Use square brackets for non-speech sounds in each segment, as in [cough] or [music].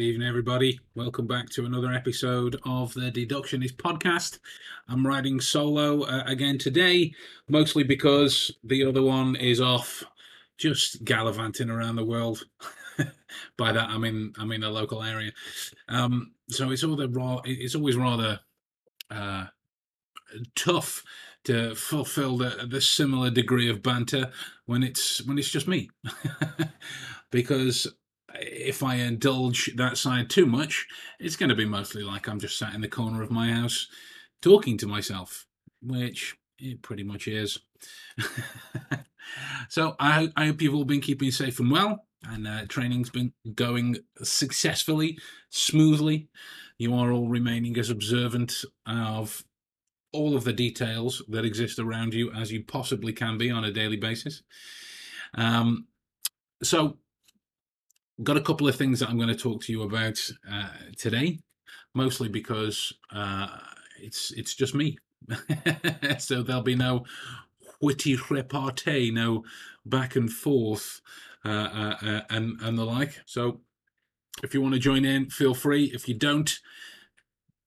Evening, everybody. Welcome back to another episode of the Deductionist podcast. I'm riding solo uh, again today, mostly because the other one is off just gallivanting around the world. [laughs] By that, I mean I'm in a local area, um, so it's all the raw. It's always rather uh, tough to fulfill the, the similar degree of banter when it's when it's just me, [laughs] because if I indulge that side too much, it's going to be mostly like I'm just sat in the corner of my house talking to myself, which it pretty much is. [laughs] so I, I hope you've all been keeping safe and well, and uh, training's been going successfully, smoothly. You are all remaining as observant of all of the details that exist around you as you possibly can be on a daily basis. Um, so got a couple of things that I'm going to talk to you about uh, today, mostly because uh, it's it's just me. [laughs] so there'll be no witty repartee, no back and forth, uh, uh, uh, and and the like. So if you want to join in, feel free. If you don't,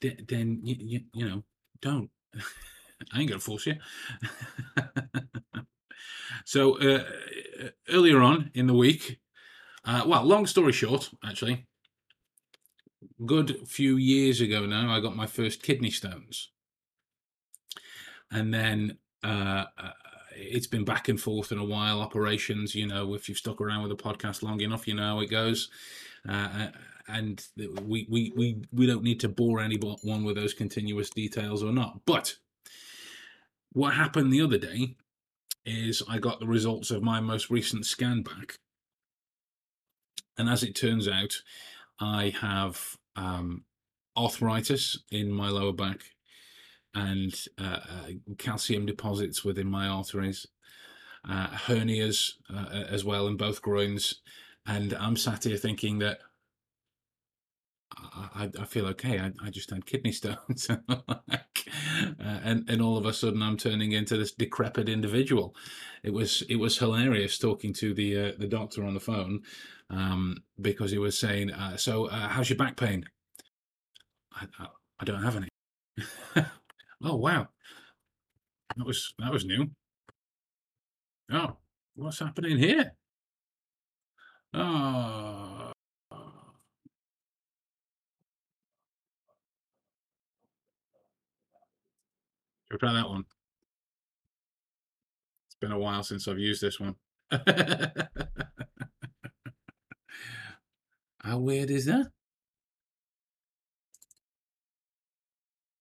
then you, you, know don't. [laughs] I ain't gonna force you. [laughs] so uh, earlier on in the week, uh, well, long story short, actually, good few years ago now, I got my first kidney stones, and then uh, uh, it's been back and forth in a while. Operations, you know, if you've stuck around with the podcast long enough, you know how it goes. Uh, uh and we, we we we don't need to bore anyone with those continuous details or not. But what happened the other day is I got the results of my most recent scan back, and as it turns out, I have um, arthritis in my lower back and uh, uh, calcium deposits within my arteries, uh, hernias uh, as well in both groins. And I'm sat here thinking that I, I feel okay. I, I just had kidney [laughs] stones, [laughs] uh, and and all of a sudden I'm turning into this decrepit individual. It was it was hilarious talking to the uh, the doctor on the phone um, because he was saying, uh, "So uh, how's your back pain?" I, I, I don't have any. [laughs] oh wow, that was that was new. Oh, what's happening here? Oh Should try that one? It's been a while since I've used this one. [laughs] How weird is that?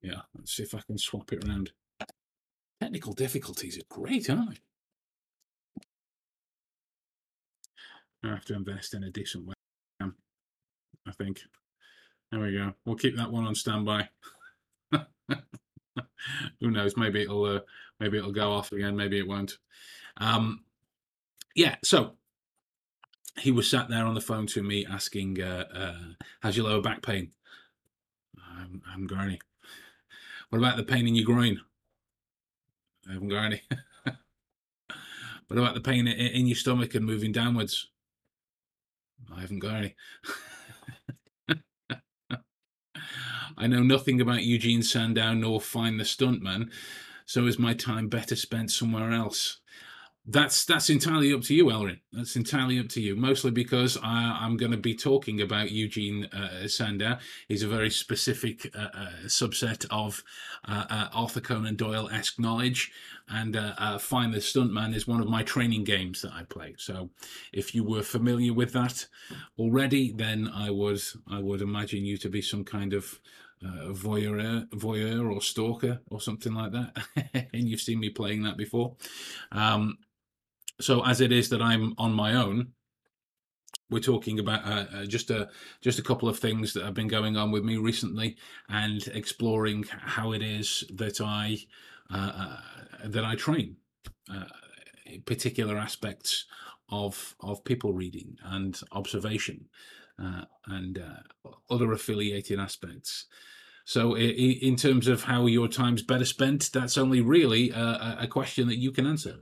Yeah, let's see if I can swap it around. Technical difficulties are great, aren't they? I have to invest in a decent webcam, I think. There we go. We'll keep that one on standby. [laughs] who knows? Maybe it'll uh, maybe it'll go off again. Maybe it won't. Um, yeah. So he was sat there on the phone to me asking, uh, uh, "How's your lower back pain?" I'm, I'm got What about the pain in your groin? I haven't got any. [laughs] what about the pain in, in your stomach and moving downwards? I haven't got any. [laughs] I know nothing about Eugene Sandow nor Find the Stuntman, so is my time better spent somewhere else? That's that's entirely up to you, Elrin. That's entirely up to you. Mostly because I, am going to be talking about Eugene uh, Sandow. He's a very specific uh, uh, subset of uh, uh, Arthur Conan Doyle esque knowledge, and uh, Find the Stuntman is one of my training games that I play. So, if you were familiar with that already, then I would I would imagine you to be some kind of uh, voyeur, voyeur or stalker or something like that, [laughs] and you've seen me playing that before. Um, so as it is that I'm on my own, we're talking about uh, uh, just a just a couple of things that have been going on with me recently, and exploring how it is that I uh, uh that I train uh, particular aspects of of people reading and observation uh, and other affiliated aspects. So, in terms of how your time's better spent, that's only really a, a question that you can answer.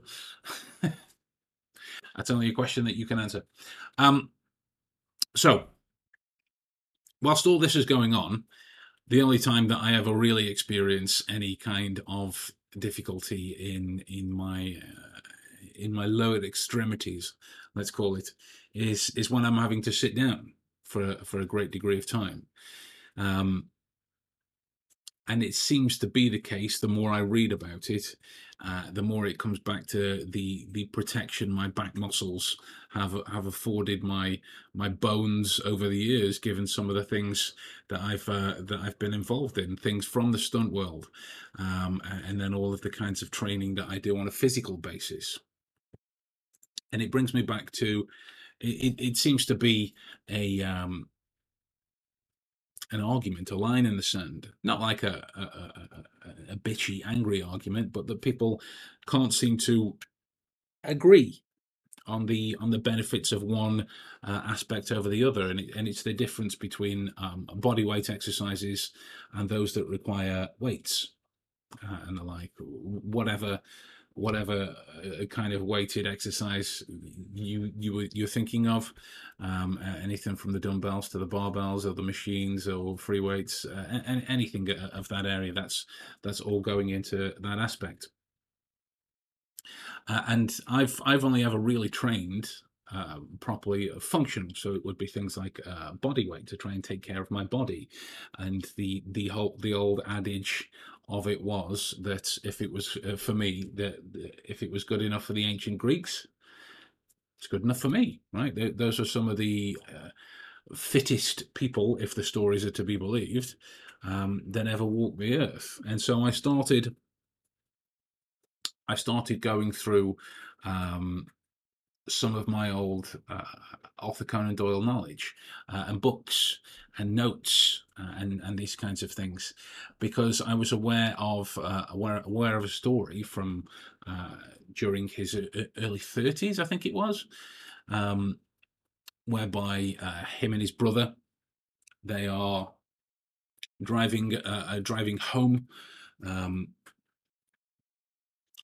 [laughs] That's only a question that you can answer. Um, so, whilst all this is going on, the only time that I ever really experience any kind of difficulty in in my uh, in my lower extremities, let's call it, is is when I'm having to sit down for a, for a great degree of time. Um, and it seems to be the case the more I read about it, uh, the more it comes back to the the protection my back muscles have have afforded my my bones over the years, given some of the things that I've uh, that I've been involved in, things from the stunt world, um, and then all of the kinds of training that I do on a physical basis. And it brings me back to it, it seems to be a um, an argument, a line in the sand, not like a, a, a, a bitchy, angry argument, but that people can't seem to agree on the on the benefits of one uh, aspect over the other, and it, and it's the difference between um, body weight exercises and those that require weights uh, and the like. Whatever whatever uh, kind of weighted exercise you you were you're thinking of, um, anything from the dumbbells to the barbells or the machines or free weights, uh, anything of that area. That's that's all going into that aspect. Uh, and I've I've only ever really trained uh, properly functional. So it would be things like uh, body weight to try and take care of my body, and the the whole the old adage of it was that if it was uh, for me that if it was good enough for the ancient Greeks, it's good enough for me, right? those are some of the uh, fittest people, if the stories are to be believed, um, that ever walked the earth. And so I started. I started going through um, some of my old uh, Arthur Conan Doyle knowledge uh, and books and notes uh, and and these kinds of things, because I was aware of uh, aware aware of a story from uh, during his uh, early thirties, I think it was, um, whereby him and his brother they are driving driving home. Um,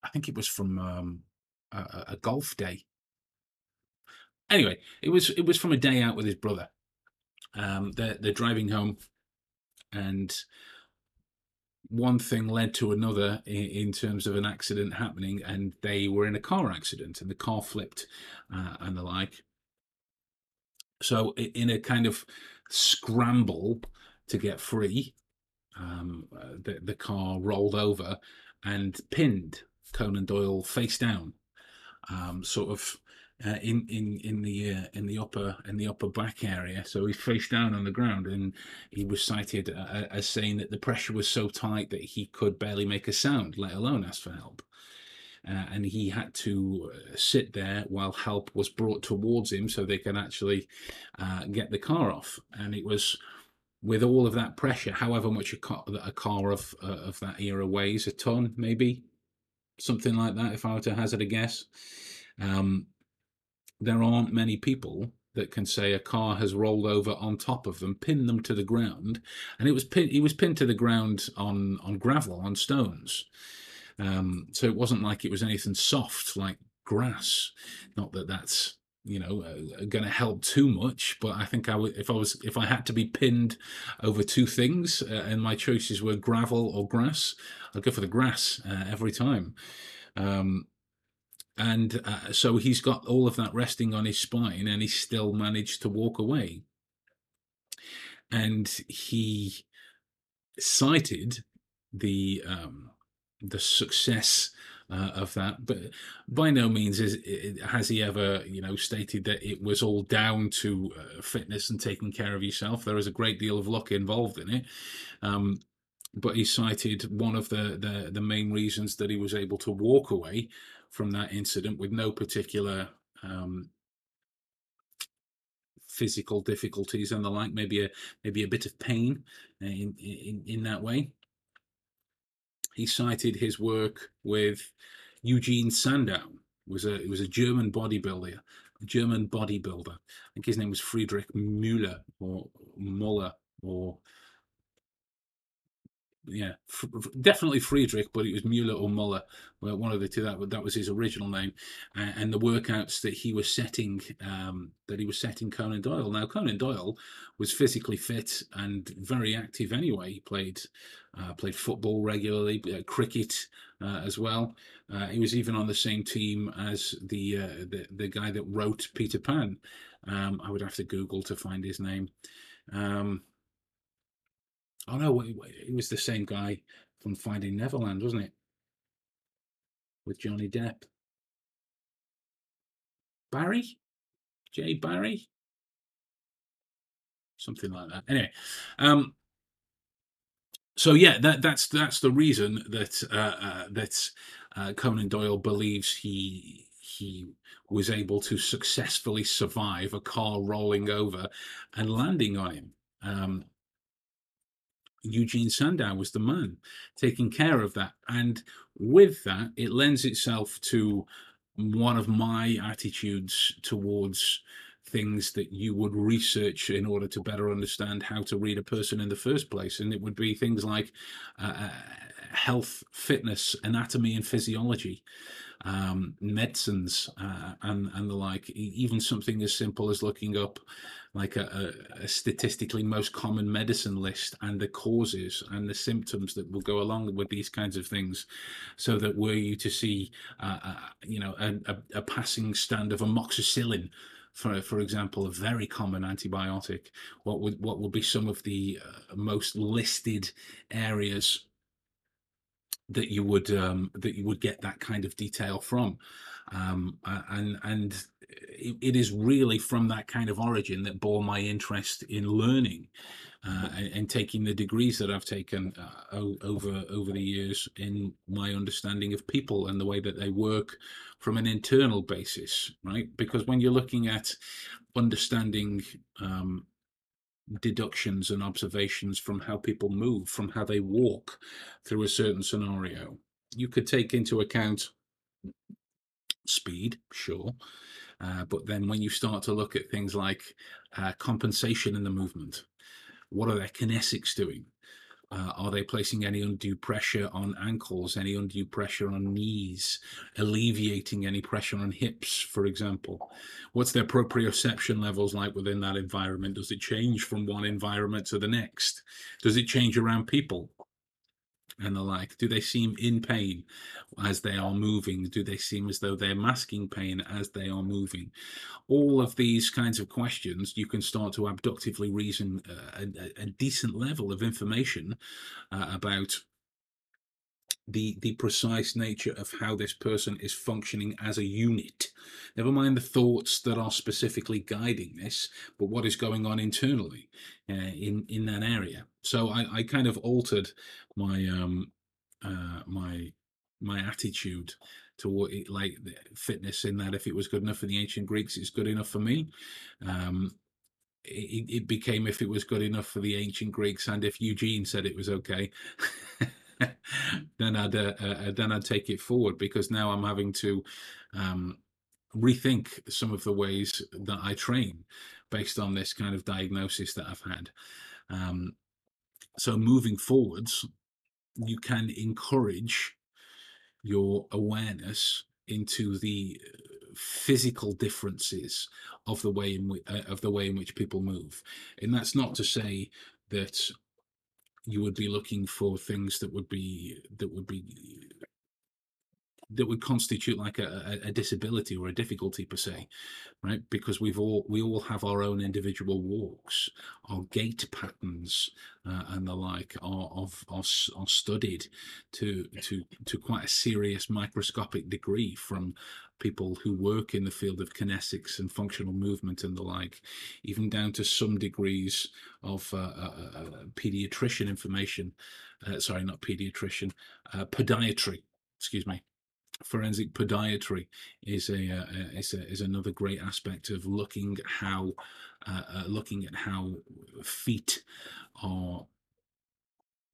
I think it was from um, a, a golf day Anyway, it was it was from a day out with his brother. Um, they're they're driving home, and one thing led to another in, in, terms of an accident happening, and they were in a car accident, and the car flipped uh, and the like. So, in a kind of scramble to get free, um, uh, the, the car rolled over and pinned Conan Doyle face down, um, sort of uh, in in in the uh, in the upper in the upper back area. So he faced down on the ground, and he was cited uh, as saying that the pressure was so tight that he could barely make a sound, let alone ask for help. Uh, and he had to uh, sit there while help was brought towards him, so they could actually uh, get the car off. And it was with all of that pressure, however much a car, a car of of that era weighs, a ton maybe, something like that. If I were to hazard a guess. Um, there aren't many people that can say a car has rolled over on top of them, pinned them to the ground, and it was pin- he was pinned to the ground on on gravel on stones. Um, so it wasn't like it was anything soft like grass. Not that that's you know uh, going to help too much, but I think I would if I was if I had to be pinned over two things uh, and my choices were gravel or grass, I'd go for the grass uh, every time. Um, and uh, so he's got all of that resting on his spine and he still managed to walk away. And he cited the um, the success uh, of that but by no means is has he ever you know stated that it was all down to uh, fitness and taking care of yourself. There is a great deal of luck involved in it. Um, but he cited one of the, the the main reasons that he was able to walk away from that incident with no particular um, physical difficulties and the like, maybe a maybe a bit of pain in in, in that way. He cited his work with Eugene Sandow, was a it was a German bodybuilder, a German bodybuilder. I think his name was Friedrich Müller or Muller or yeah, F- definitely Friedrich, but it was Mueller or Muller, well, one of the two. That that was his original name, uh, and the workouts that he was setting, um, that he was setting Conan Doyle. Now Conan Doyle was physically fit and very active anyway. He played uh, played football regularly, uh, cricket uh, as well. Uh, he was even on the same team as the uh, the the guy that wrote Peter Pan. Um, I would have to Google to find his name. Um, Oh no, it was the same guy from Finding Neverland, wasn't it? With Johnny Depp. Barrie? Jay Barrie? Something like that. Anyway, um, so yeah, that that's that's the reason that uh, uh, that uh, Conan Doyle believes he he was able to successfully survive a car rolling over and landing on him. Um, Eugene Sandow was the man taking care of that. And with that, it lends itself to one of my attitudes towards things that you would research in order to better understand how to read a person in the first place. And it would be things like uh, uh health, fitness, anatomy, and physiology um, medicines uh, and and the like. Even something as simple as looking up like a, a, statistically most common medicine list and the causes and the symptoms that will go along with these kinds of things, so that were you to see, uh, uh, you know, a, a, passing stand of amoxicillin for for example, a very common antibiotic, what would what would be some of the uh, most listed areas that you would um, that you would get that kind of detail from, um, and and it, is really from that kind of origin that bore my interest in learning. Uh, and, and, taking the degrees that I've taken uh, over over the years in my understanding of people and the way that they work from an internal basis, right? Because when you're looking at understanding um, deductions and observations from how people move, from how they walk through a certain scenario. You could take into account speed, sure. Uh, but then when you start to look at things like uh, compensation in the movement, what are their kinesics doing? Uh, are they placing any undue pressure on ankles, any undue pressure on knees, alleviating any pressure on hips, for example? What's their proprioception levels like within that environment? Does it change from one environment to the next? Does it change around people? And the like? Do they seem in pain as they are moving? Do they seem as though they're masking pain as they are moving? All of these kinds of questions, you can start to abductively reason uh, a, a, decent level of information uh, about the the precise nature of how this person is functioning as a unit. Never mind the thoughts that are specifically guiding this but what is going on internally uh, in in that area. So i i kind of altered my um uh my my attitude to it, like fitness in that if it was good enough for the ancient greeks it's good enough for me. Um it, it became if it was good enough for the ancient greeks and if eugene said it was okay [laughs] [laughs] then I'd uh, uh, then I'd take it forward because now I'm having to um, rethink some of the ways that I train based on this kind of diagnosis that I've had. Um, so moving forwards, you can encourage your awareness into the physical differences of the way in which, uh, of the way in which people move and that's not to say that you would be looking for things that would be that would be that would constitute like a, a, disability or a difficulty per se right because we've all we all have our own individual walks our gait patterns uh, and the like are, are, are, are studied to to to quite a serious microscopic degree from people who work in the field of kinesics and functional movement and the like, even down to some degrees of uh, uh, uh, uh pediatrician information. Uh, sorry, not pediatrician, podiatry. Excuse me. Forensic podiatry is a, uh, uh, is a is another great aspect of looking how uh, looking at how feet are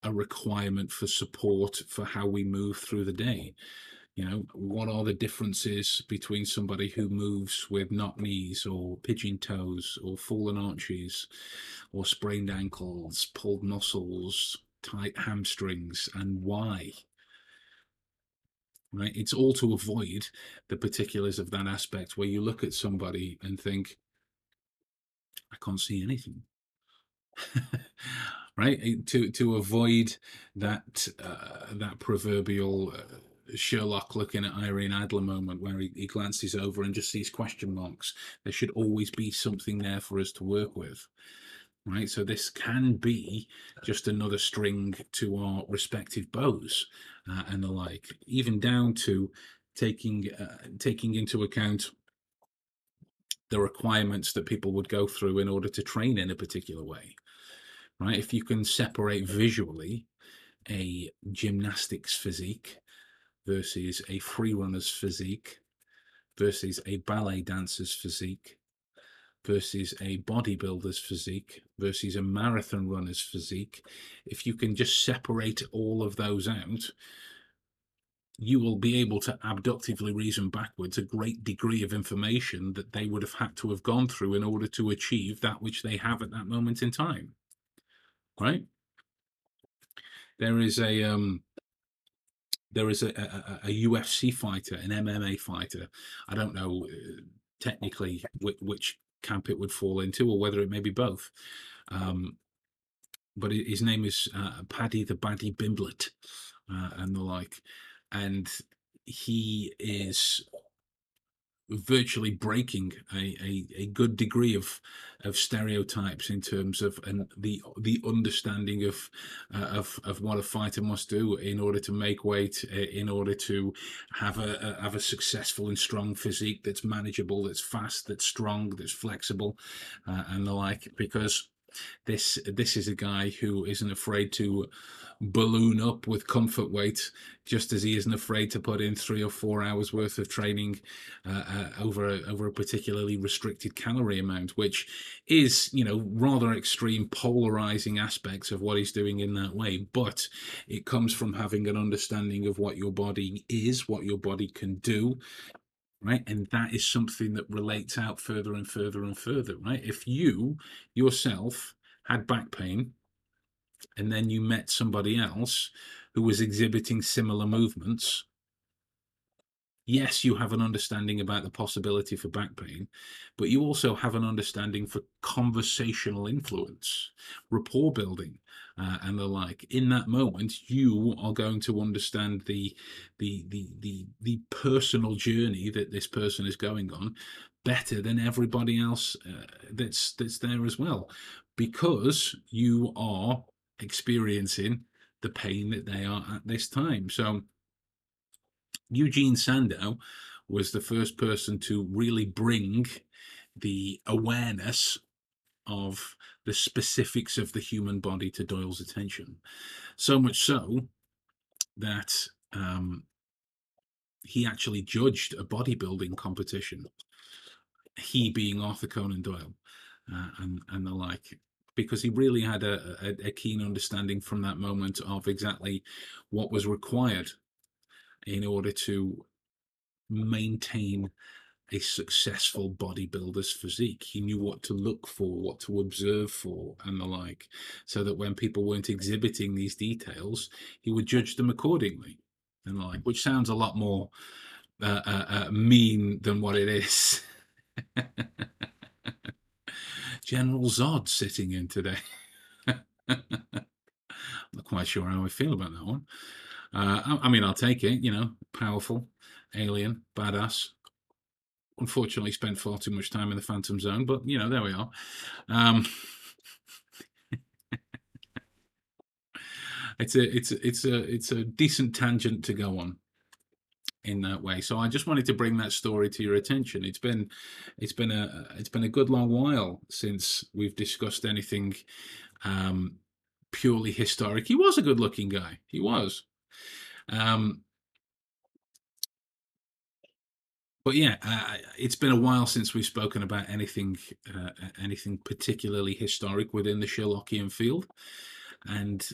a requirement for support for how we move through the day. You know what are the differences between somebody who moves with knock knees or pigeon toes or fallen arches or sprained ankles pulled muscles tight hamstrings and why right? It's all to avoid the particulars of that aspect where you look at somebody and think i can't see anything. [laughs] Right? To to avoid that uh, that proverbial uh, Sherlock looking at Irene Adler moment where he, he glances over and just sees question marks. There should always be something there for us to work with right? So this can be just another string to our respective bows uh, and the like, even down to taking uh, taking into account the requirements that people would go through in order to train in a particular way, right? If you can separate visually a gymnastics physique versus a free runner's physique versus a ballet dancer's physique versus a bodybuilder's physique versus a marathon runner's physique, if you can just separate all of those out, you will be able to abductively reason backwards a great degree of information that they would have had to have gone through in order to achieve that which they have at that moment in time. Right? There is a um, there is a, a, a, UFC fighter, an MMA fighter. I don't know uh, technically which, which camp it would fall into, or whether it may be both. Um, but his name is uh, Paddy the Baddy Pimblett uh, and the like, and he is virtually breaking a, a, a, good degree of of stereotypes in terms of and the the understanding of uh, of of what a fighter must do in order to make weight uh, in order to have a, a, have a successful and strong physique that's manageable that's fast that's strong that's flexible uh, and the like because this this is a guy who isn't afraid to balloon up with comfort weight, just as he isn't afraid to put in three or four hours worth of training uh, uh, over a, over a particularly restricted calorie amount, which is you know rather extreme, polarizing aspects of what he's doing in that way. But it comes from having an understanding of what your body is, what your body can do, right? And that is something that relates out further and further and further right? If you yourself had back pain and then you met somebody else who was exhibiting similar movements, yes, you have an understanding about the possibility for back pain, but you also have an understanding for conversational influence, rapport building, uh, and the like. In that moment, you are going to understand the the the the the personal journey that this person is going on better than everybody else uh, that's that's there as well because you are experiencing the pain that they are at this time. So, Eugene Sandow was the first person to really bring the awareness of the specifics of the human body to Doyle's attention. So much so that um, he actually judged a bodybuilding competition, he being Arthur Conan Doyle uh, and, and the like because he really had a, a, a, keen understanding from that moment of exactly what was required in order to maintain a successful bodybuilder's physique. He knew what to look for, what to observe for, and the like, so that when people weren't exhibiting these details, he would judge them accordingly, and the like, which sounds a lot more uh, uh, uh, mean than what it is. [laughs] General Zod sitting in today. I'm [laughs] not quite sure how I feel about that one. Uh, I, I, mean, I'll take it. You know, powerful, alien, badass. Unfortunately, spent far too much time in the Phantom Zone, but you know, there we are. Um, [laughs] it's a it's a, it's a it's a decent tangent to go on in that way. So I just wanted to bring that story to your attention. It's been it's been a it's been a good long while since we've discussed anything um, purely historic. He was a good looking guy. He was. Um, but yeah, uh, it's been a while since we've spoken about anything uh, anything particularly historic within the Sherlockian field, and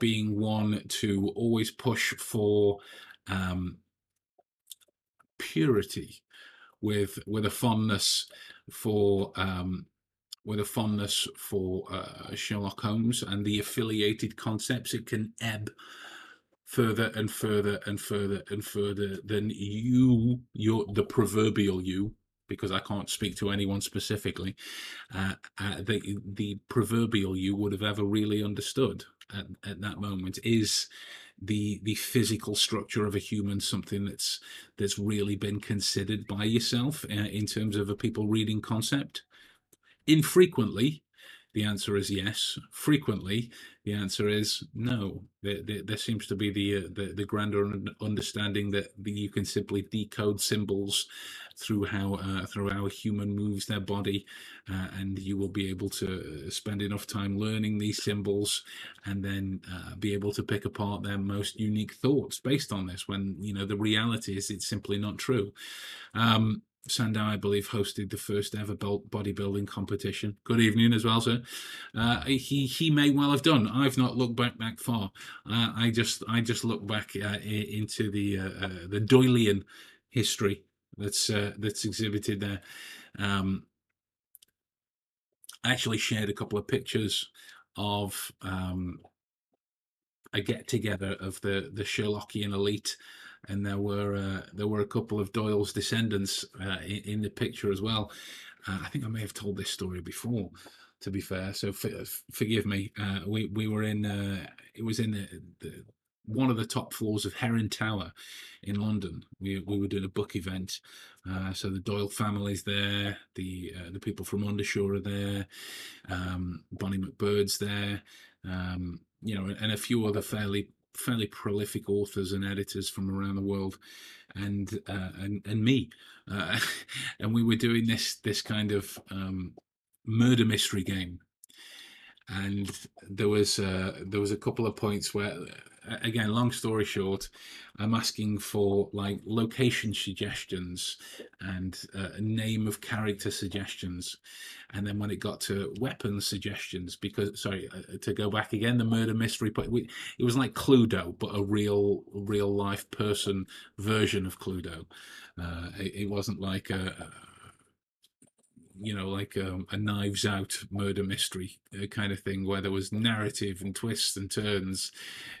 being one to always push for um, purity, with with a fondness for um, with a fondness for uh, Sherlock Holmes and the affiliated concepts, it can ebb further and further and further and further than you, your the proverbial you, because I can't speak to anyone specifically, uh, uh, the the proverbial you would have ever really understood at, at that moment is the the physical structure of a human something that's that's really been considered by yourself uh, in terms of a people reading concept. Infrequently the answer is yes frequently the answer is no. There, there, seems to be the, uh, the, the grander understanding that you can simply decode symbols through how uh, through how a human moves their body, uh, and you will be able to uh, spend enough time learning these symbols, and then uh, be able to pick apart their most unique thoughts based on this. When you know the reality is, it's simply not true. Um, Sandow, I believe, hosted the first ever bodybuilding competition. Good evening as well, sir. Uh, he he may well have done. I've not looked back back far. Uh, I just I just look back uh, into the uh, uh, the Doylean history that's uh, that's exhibited there. Um, I actually shared a couple of pictures of um, a get together of the the Sherlockian elite and there were uh, there were a couple of Doyle's descendants uh, in, in, the picture as well. Uh, I think I may have told this story before, to be fair. So forgive me. Uh, we we were in uh, it was in the, the, one of the top floors of Heron Tower in London. We we were doing a book event, uh, so the Doyle family's there, the the people from Undershaw are there, um, Bonnie MacBird's there. Um, you know, and a few other fairly fairly prolific authors and editors from around the world, and uh, and and me, uh, [laughs] and we were doing this this kind of um, murder mystery game, and there was uh, there was a couple of points where again, long story short, I'm asking for like location suggestions and uh, name of character suggestions. And then when it got to weapon suggestions, because sorry, uh, to go back again, the murder mystery, but it was like Cluedo, but a real, real life person version of Cluedo. Uh, it, it, wasn't like a, you know, like um, a Knives Out murder mystery uh, kind of thing, where there was narrative and twists and turns.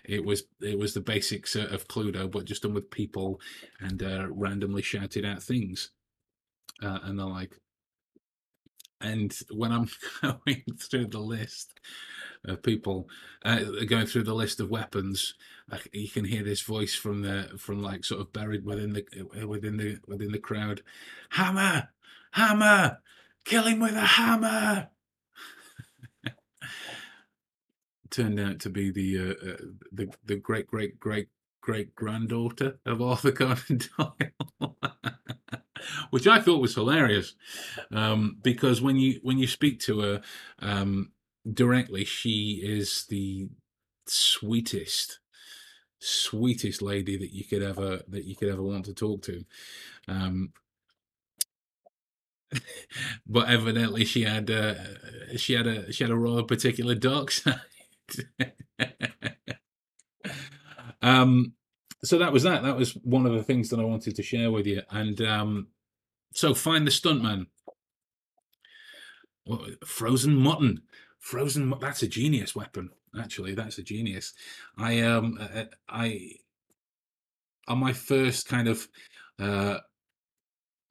It was it was the basics uh, of Cluedo, but just done with people and uh, randomly shouted out things uh, and the like. And when I'm [laughs] going through the list of people, uh, going through the list of weapons, you can hear this voice from the from like sort of buried within the uh, within the within the crowd. Hammer, hammer, Kill him with a hammer. [laughs] Turned out to be the uh, uh, the the great great great great granddaughter of Arthur Conan [laughs] Doyle, which I thought was hilarious, um, because when you when you speak to her um, directly, she is the sweetest sweetest lady that you could ever that you could ever want to talk to. Um, [laughs] but evidently she had uh, she had a she had a rather particular dark side. [laughs] um, so that was that. That was one of the things that I wanted to share with you. And um, so find the stuntman. Well, frozen mutton. Frozen. That's a genius weapon. Actually, that's a genius. I um I on my first kind of uh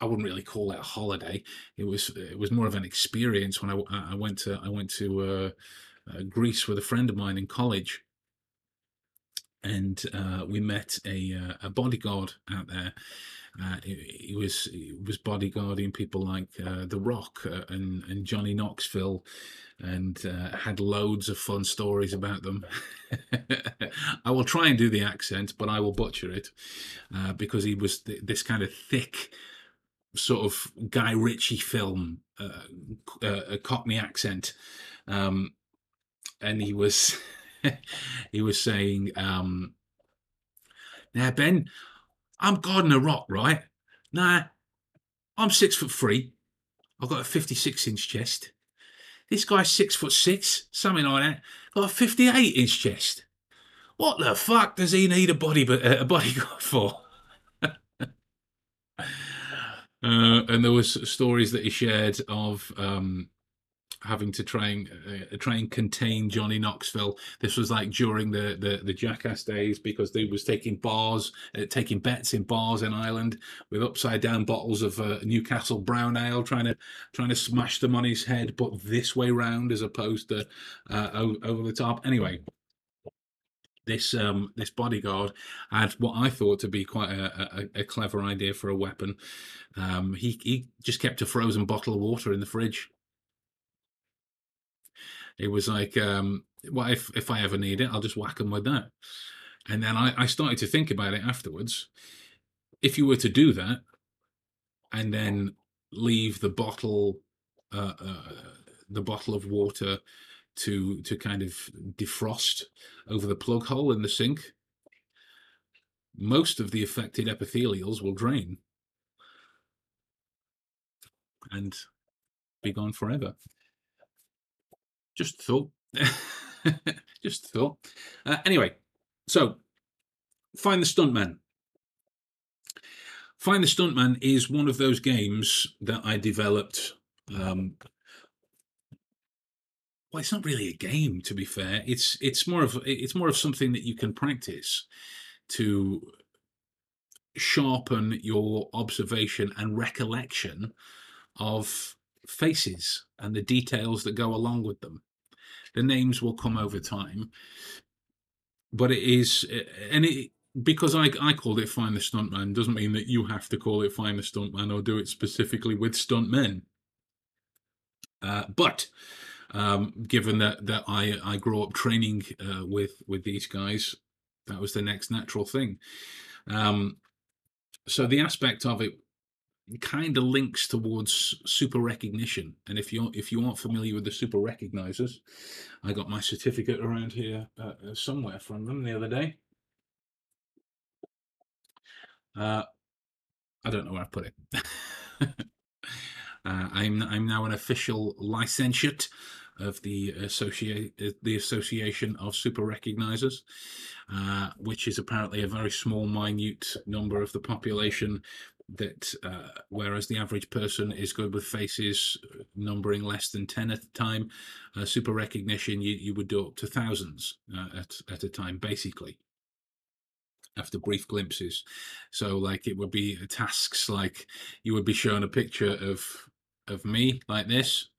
I wouldn't really call it a holiday. It was it was more of an experience when I, I went to I went to uh, uh, Greece with a friend of mine in college, and uh, we met a uh, a bodyguard out there. Uh, he, he, was he was bodyguarding people like uh, The Rock and and Johnny Knoxville, and had loads of fun stories about them. [laughs] I will try and do the accent, but I will butcher it because he was th- this kind of thick sort of Guy Ritchie film, uh, uh, a Cockney accent, um, and he was [laughs] he was saying, um, "Now Ben, I'm Gardner Rock, right? Nah, I'm six foot three. I've got a 56 inch chest. This guy's six foot six, something like that. Got a 58 inch chest. What the fuck does he need a body a bodyguard [laughs] for?" Uh, and there was stories that he shared of um, having to try and uh, try and contain Johnny Knoxville. This was like during the the, the Jackass days because they was taking bars, uh, taking bets in bars in Ireland with upside down bottles of uh, Newcastle Brown Ale, trying to trying to smash them on his head, but this way round as opposed to uh, over the top. Anyway, this um, this bodyguard had what I thought to be quite a, a, a clever idea for a weapon. Um, he he just kept a frozen bottle of water in the fridge. It was like, um, well, if if I ever need it, I'll just whack him with that. And then I, I started to think about it afterwards. If you were to do that, and then leave the bottle, uh, uh, the bottle of water to to kind of defrost over the plug hole in the sink, most of the affected epithelials will drain and be gone forever. Just thought. [laughs] Just thought. Uh, anyway, so find the stuntman. Find the Stuntman is one of those games that I developed um, well, it's not really a game, to be fair. It's it's more of it's more of something that you can practice to sharpen your observation and recollection of faces and the details that go along with them. The names will come over time, but it is and it because I I called it find the stuntman doesn't mean that you have to call it find the stuntman or do it specifically with stuntmen. Uh, but um, given that that I I grew up training uh, with with these guys, that was the next natural thing. Um, so the aspect of it kind of links towards super recognition. And if you if you aren't familiar with the super recognizers, I got my certificate around here uh, uh somewhere from them the other day. Uh, I don't know where I put it. [laughs] uh, I'm I'm now an official licentiate of the associate the Association of Super Recognizers, uh, which is apparently a very small, minute number of the population. That uh, whereas the average person is good with faces numbering less than ten at a time, uh, super recognition you, you would do up to thousands uh, at at a time, basically after brief glimpses. So like it would be tasks like you would be shown a picture of of me like this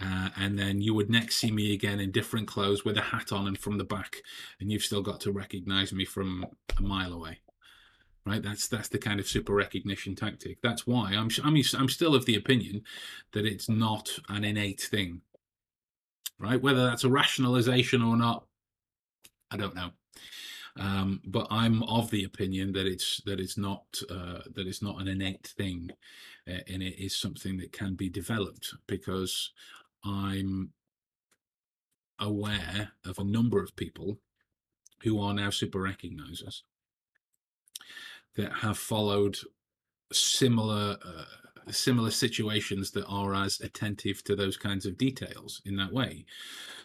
uh, and then you would next see me again in different clothes with a hat on and from the back, and you've still got to recognize me from a mile away. Right, that's that's the kind of super recognition tactic. That's why I'm I'm I'm still of the opinion that it's not an innate thing. Right, whether that's a rationalization or not, I don't know. Um, but I'm of the opinion that it's that it's not uh, that it's not an innate thing, uh, and it is something that can be developed because I'm aware of a number of people who are now super recognizers that have followed similar uh, similar situations that are as attentive to those kinds of details in that way.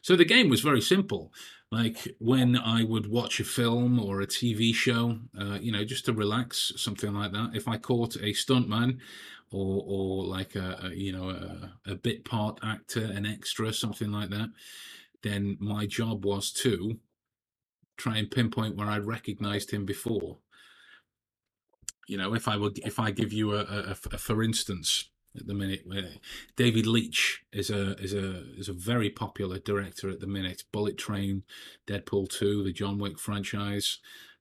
So the game was very simple. Like when I would watch a film or a TV show, uh, you know, just to relax, something like that. If I caught a stuntman or or like a, a you know a, a, bit part actor, an extra, something like that, then my job was to try and pinpoint where I'd recognized him before. You know, if I would, if I give you a, a, a for instance, at the minute, David Leitch is a is a is a very popular director at the minute. Bullet Train, Deadpool Two, the John Wick franchise,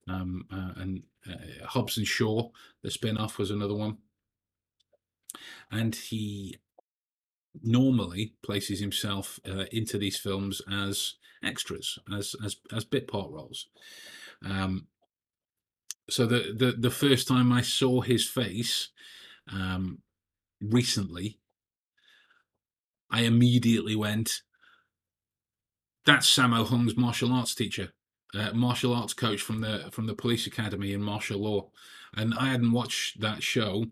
um, uh, and uh, Hobbs and Shaw, the spin off was another one and he normally places himself uh, into these films as extras, as as as bit part roles. Um, so the, the the first time I saw his face um, recently, I immediately went, "That's Sammo Hung's martial arts teacher, uh, martial arts coach from the from the police academy in martial law." And I hadn't watched that show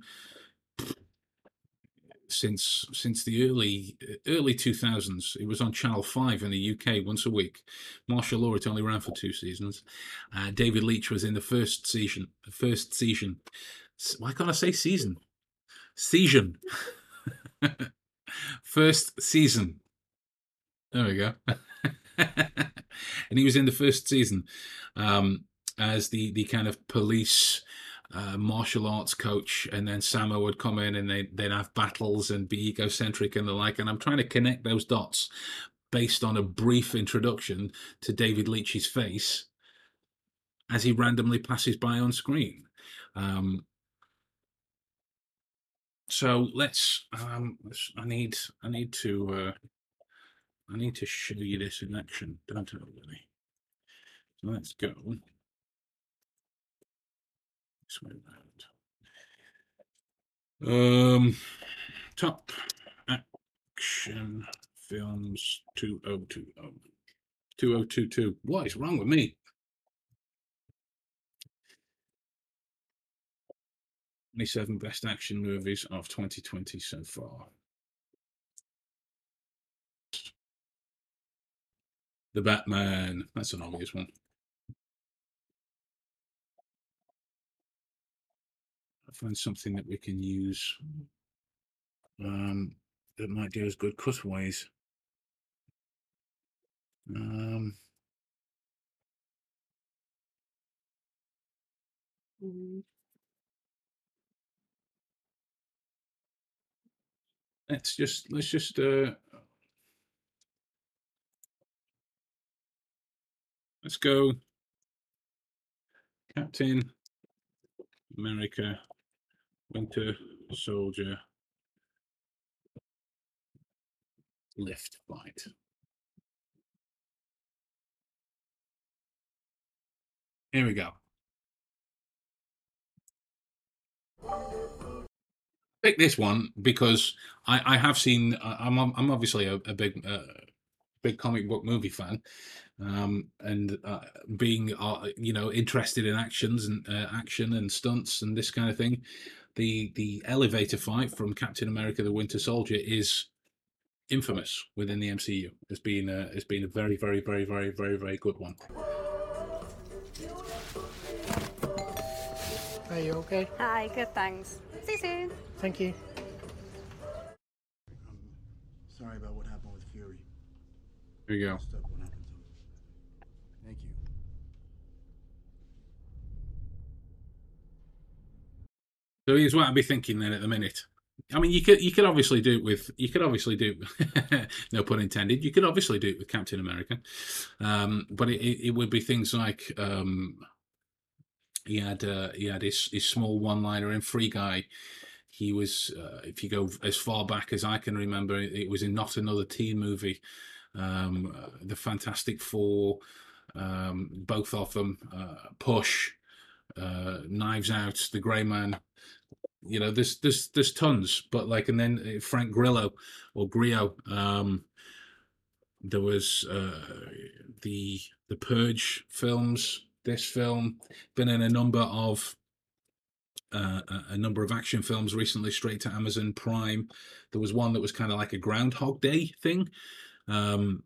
since since the early early 2000s. It was on Channel 5 in the UK once a week. Martial Law, it only ran for two seasons. Uh, David Leitch was in the first season. The First season. Why can't I say season? Season. first season There we go. [laughs] and he was in the first season um, as the the kind of police uh, martial arts coach, and then Sammo would come in and they they'd have battles and be egocentric and the like. And I'm trying to connect those dots based on a brief introduction to David Leitch's face as he randomly passes by on screen. Um, so let's, um, let's. I need. I need to. Uh, I need to show you this in action, don't I, really? So let's go this around. Um, top action films 2020. 2022. What is wrong with me? 27 best action movies of 2020 so far. The Batman. That's an obvious one. I find something that we can use um, that might do as good cutaways. Um, let's just let's just uh, let's go Captain America Winter Soldier lift fight. Here we go. Pick this one because I, I have seen. I- I'm I'm obviously a, a big uh, big comic book movie fan, um, and uh, being uh, you know interested in actions and uh, action and stunts and this kind of thing. The the elevator fight from Captain America: The Winter Soldier is infamous within the MCU. It's been a, it's been a very very very very very very good one. Are you okay? Hi, good, thanks. See you soon. Thank you. I'm sorry about what happened with Fury. Here you go. Stuff what happened to him. Thank you. So here's what I'd be thinking then at the minute. I mean, you could you could obviously do it with you could obviously do it, [laughs] no pun intended. You could obviously do it with Captain America, um, but it, it, it would be things like um, he had uh, he had his, his small one liner in Free Guy. He was, uh, if you go as far back as I can remember, it was in not another teen movie. Um, uh, the Fantastic Four, um, both of them, uh, Push, uh, Knives Out, The Grey Man. You know, there's there's there's tons, but like, and then uh, Frank Grillo or Grio. Um, there was uh, the the Purge films. This film been in a number of uh, a, number of action films recently, straight to Amazon Prime. There was one that was kind of like a Groundhog Day thing. Um,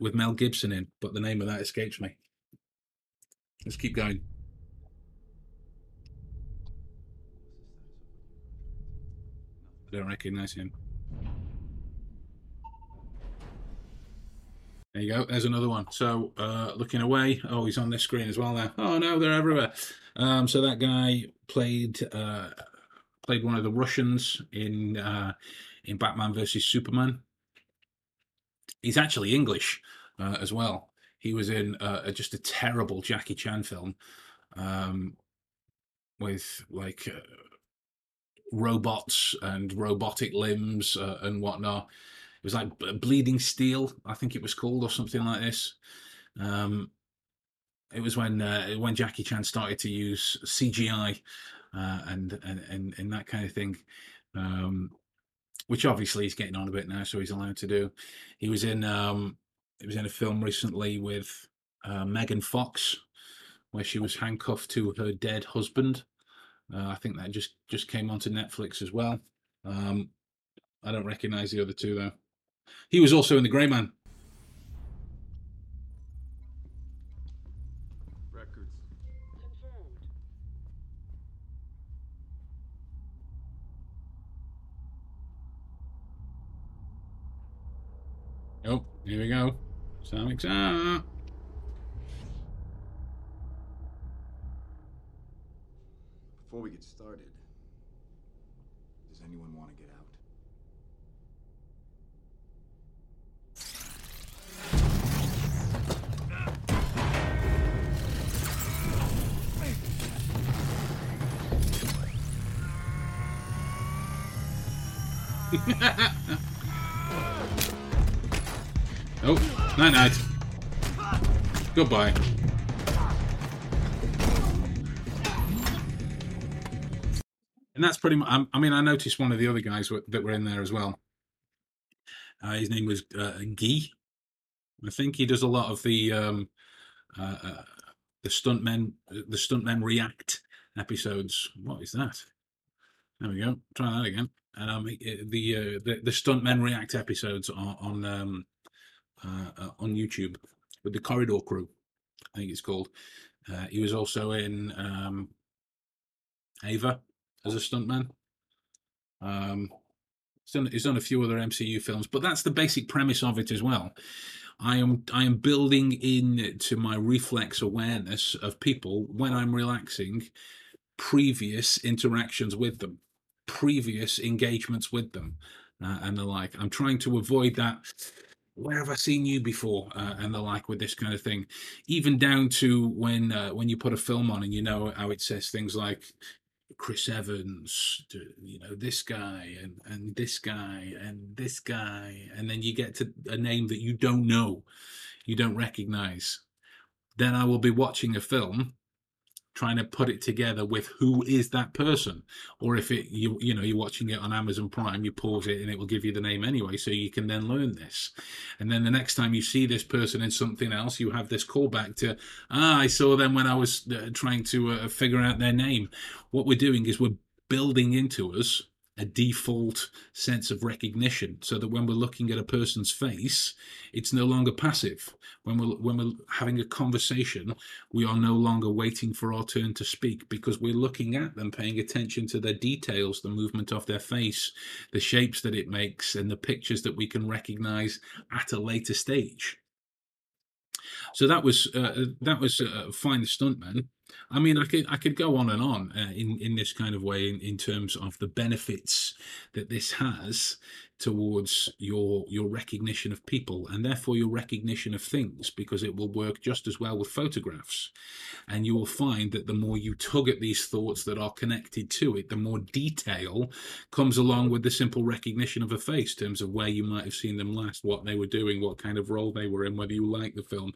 with Mel Gibson in, but the name of that escapes me. Let's keep going. I don't recognize him. There you go. There's another one. So uh, looking away. Oh, he's on this screen as well now. Oh no, they're everywhere. Um, so that guy played uh, played one of the Russians in uh, in Batman versus Superman. He's actually English uh, as well. He was in uh, just a terrible Jackie Chan film um, with like uh, robots and robotic limbs and whatnot. It was like Bleeding Steel, I think it was called, or something like this. Um, it was when uh, when Jackie Chan started to use CGI uh, and, and and and that kind of thing. Um, which obviously he's getting on a bit now, so he's allowed to do. He was in um, he was in a film recently with uh, Megan Fox, where she was handcuffed to her dead husband. Uh, I think that just just came onto Netflix as well. Um, I don't recognize the other two though. He was also in The Grey Man. Records. Oh, here we go. Samix out. Before we get started, does anyone want to get out? [laughs] Oh, night night. Goodbye. And that's pretty much. I mean, I noticed one of the other guys that were in there as well. Uh, his name was uh, Guy. I think he does a lot of the um, uh, uh, the stuntmen the stuntmen react episodes. What is that? There we go. Try that again. And um, the uh, the the stuntmen react episodes on on um, uh, uh, on YouTube with the Corridor Crew. I think it's called. Uh, he was also in um, Ava as a stuntman. Um, he's done, he's done a few other MCU films, but that's the basic premise of it as well. I am I am building in to my reflex awareness of people when I'm relaxing, previous interactions with them, previous engagements with them, uh, and the like. I'm trying to avoid that. Where have I seen you before? Uh, and the like with this kind of thing, even down to when uh, when you put a film on and you know how it says things like Chris Evans, to, you know, this guy and and this guy and this guy, and then you get to a name that you don't know, you don't recognize. Then I will be watching a film, trying to put it together with who is that person, or if it you you know you're watching it on Amazon Prime, you pause it and it will give you the name anyway, so you can then learn this, and then the next time you see this person in something else, you have this callback to ah I saw them when I was uh, trying to uh, figure out their name. What we're doing is we're building into us a default sense of recognition so that when we're looking at a person's face it's no longer passive. When we're when we're having a conversation we are no longer waiting for our turn to speak because we're looking at them paying attention to their details the movement of their face the shapes that it makes and the pictures that we can recognize at a later stage. So that was uh, that was uh, find the stuntman I mean, I could I could go on and on uh, in in this kind of way in, in terms of the benefits that this has towards your your recognition of people and therefore your recognition of things because it will work just as well with photographs. And you will find that the more you tug at these thoughts that are connected to it the more detail comes along with the simple recognition of a face in terms of where you might have seen them last what they were doing what kind of role they were in whether you like the film.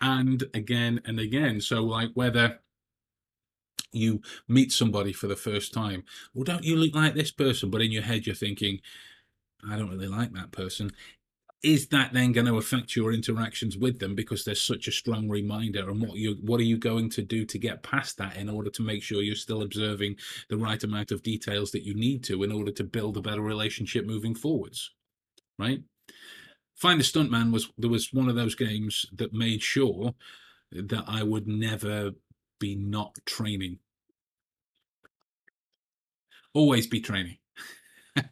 And again and again so like whether you meet somebody for the first time. Well, don't you look like this person? But in your head, you're thinking, I don't really like that person. Is that then going to affect your interactions with them because there's such a strong reminder? And what you what are you going to do to get past that in order to make sure you're still observing the right amount of details that you need to in order to build a better relationship moving forwards? Right? Find the Stuntman was there was one of those games that made sure that I would never be not training. Always be training. [laughs]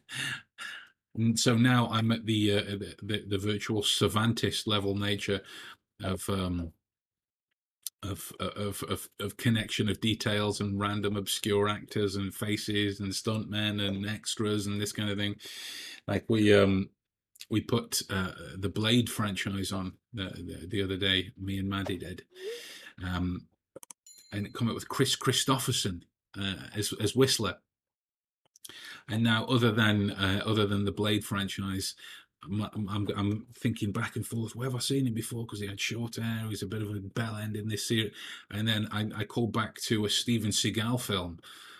So now I'm at the, uh, the the virtual savantist level nature of um of of of of connection of details and random obscure actors and faces and stuntmen and extras and this kind of thing. Like we um we put uh, the Blade franchise on the, the the other day. Me and Maddie did. Um, and come up with Kris Kristofferson uh, as as Whistler. And now, other than uh, other than the Blade franchise, I'm, I'm I'm thinking back and forth. Where have I seen him before? Because he had short hair. He's a bit of a bell end in this series. And then I, I called back to a Steven Seagal film,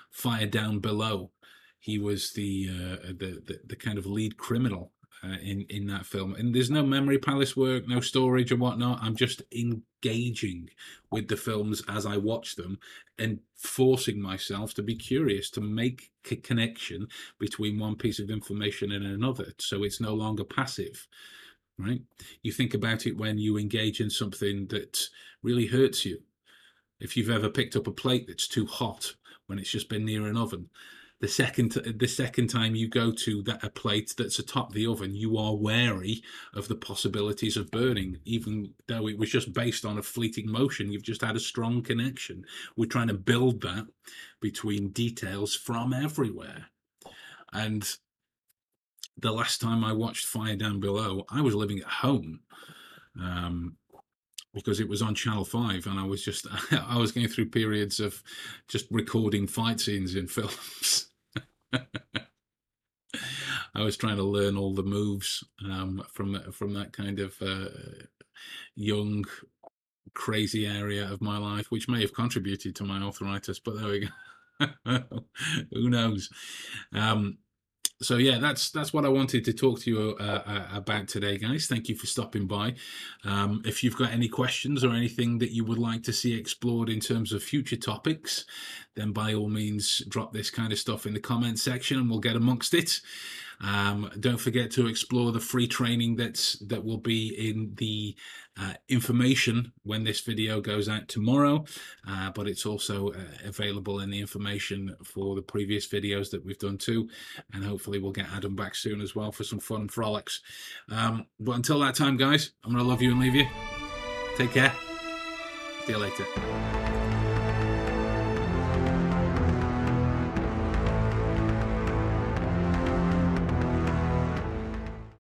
Fire Down Below. He was the uh, the, the the kind of lead criminal uh, in in that film. And there's no memory palace work, no storage or whatnot. I'm just engaging with the films as I watch them and forcing myself to be curious to make a connection between one piece of information and another. So it's no longer passive. Right? You think about it when you engage in something that really hurts you. If you've ever picked up a plate that's too hot when it's just been near an oven, the second the second time you go to that a plate that's atop the oven, you are wary of the possibilities of burning, even though it was just based on a fleeting motion. You've just had a strong connection. We're trying to build that between details from everywhere, and the last time I watched Fire Down Below, I was living at home. Um, because it was on Channel Five, and I was just [laughs] I was going through periods of just recording fight scenes in [laughs] films. I was trying to learn all the moves um, from from that kind of uh, young, crazy area of my life, which may have contributed to my arthritis. But there we go. [laughs] Who knows? Um, so yeah, that's that's what I wanted to talk to you uh, uh, about today, guys. Thank you for stopping by. Um, if you've got any questions or anything that you would like to see explored in terms of future topics, then by all means drop this kind of stuff in the comment section, and we'll get amongst it. Um, don't forget to explore the free training that's that will be in the uh, information when this video goes out tomorrow, uh, but it's also uh, available in the information for the previous videos that we've done too, and hopefully we'll get Adam back soon as well for some fun and frolics. Um, but until that time, guys, I'm gonna love you and leave you. Take care. See you later.